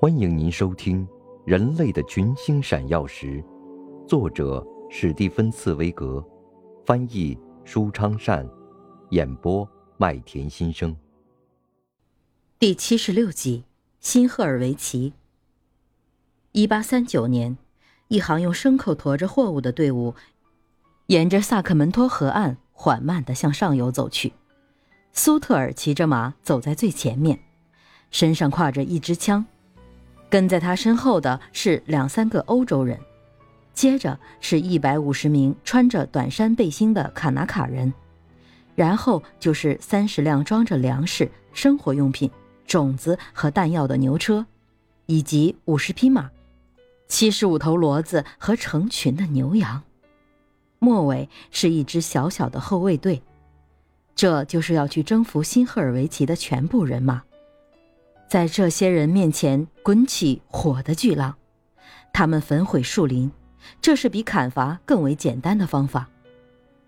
欢迎您收听《人类的群星闪耀时》，作者史蒂芬·茨威格，翻译舒昌善，演播麦田心声。第七十六集：新赫尔维奇。一八三九年，一行用牲口驮着货物的队伍，沿着萨克门托河岸缓慢地向上游走去。苏特尔骑着马走在最前面，身上挎着一支枪。跟在他身后的是两三个欧洲人，接着是一百五十名穿着短衫背心的卡纳卡人，然后就是三十辆装着粮食、生活用品、种子和弹药的牛车，以及五十匹马、七十五头骡子和成群的牛羊。末尾是一支小小的后卫队，这就是要去征服新赫尔维奇的全部人马。在这些人面前滚起火的巨浪，他们焚毁树林，这是比砍伐更为简单的方法。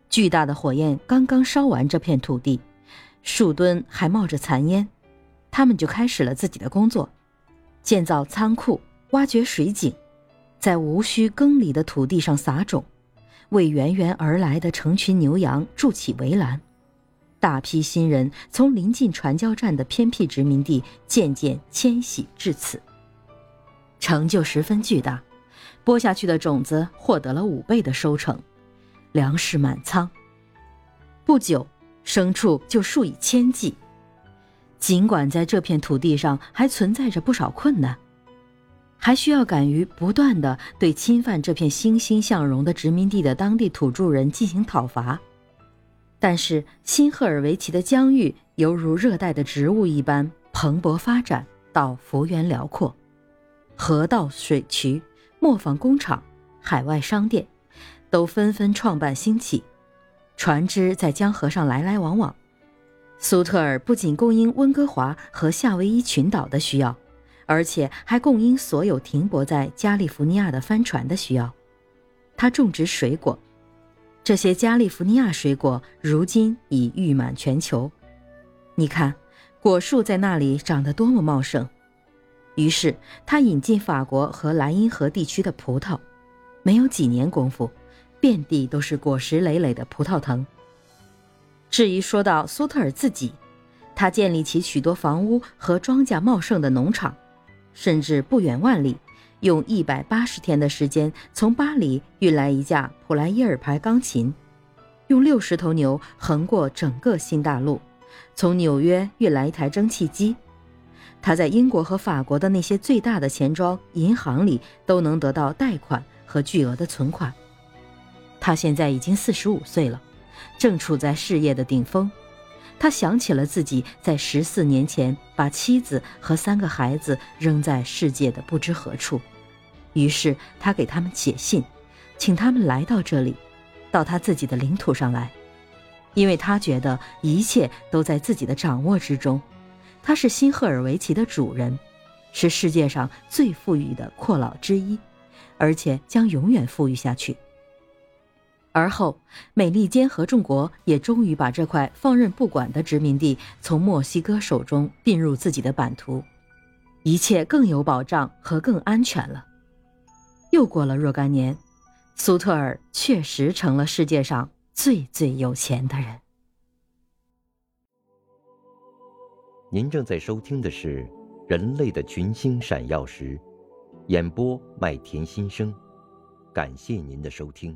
巨大的火焰刚刚烧完这片土地，树墩还冒着残烟，他们就开始了自己的工作：建造仓库、挖掘水井，在无需耕犁的土地上撒种，为源源而来的成群牛羊筑起围栏。大批新人从临近传教站的偏僻殖民地渐渐迁徙至此，成就十分巨大。播下去的种子获得了五倍的收成，粮食满仓。不久，牲畜就数以千计。尽管在这片土地上还存在着不少困难，还需要敢于不断的对侵犯这片欣欣向荣的殖民地的当地土著人进行讨伐。但是新赫尔维奇的疆域犹如热带的植物一般蓬勃发展，到幅员辽阔，河道、水渠、磨坊工厂、海外商店，都纷纷创办兴起，船只在江河上来来往往。苏特尔不仅供应温哥华和夏威夷群岛的需要，而且还供应所有停泊在加利福尼亚的帆船的需要。他种植水果。这些加利福尼亚水果如今已誉满全球，你看，果树在那里长得多么茂盛。于是他引进法国和莱茵河地区的葡萄，没有几年功夫，遍地都是果实累累的葡萄藤。至于说到苏特尔自己，他建立起许多房屋和庄稼茂盛的农场，甚至不远万里。用一百八十天的时间从巴黎运来一架普莱耶尔牌钢琴，用六十头牛横过整个新大陆，从纽约运来一台蒸汽机。他在英国和法国的那些最大的钱庄银行里都能得到贷款和巨额的存款。他现在已经四十五岁了，正处在事业的顶峰。他想起了自己在十四年前把妻子和三个孩子扔在世界的不知何处，于是他给他们写信，请他们来到这里，到他自己的领土上来，因为他觉得一切都在自己的掌握之中。他是新赫尔维奇的主人，是世界上最富裕的阔佬之一，而且将永远富裕下去。而后，美利坚合众国也终于把这块放任不管的殖民地从墨西哥手中并入自己的版图，一切更有保障和更安全了。又过了若干年，苏特尔确实成了世界上最最有钱的人。您正在收听的是《人类的群星闪耀时》，演播麦田心声，感谢您的收听。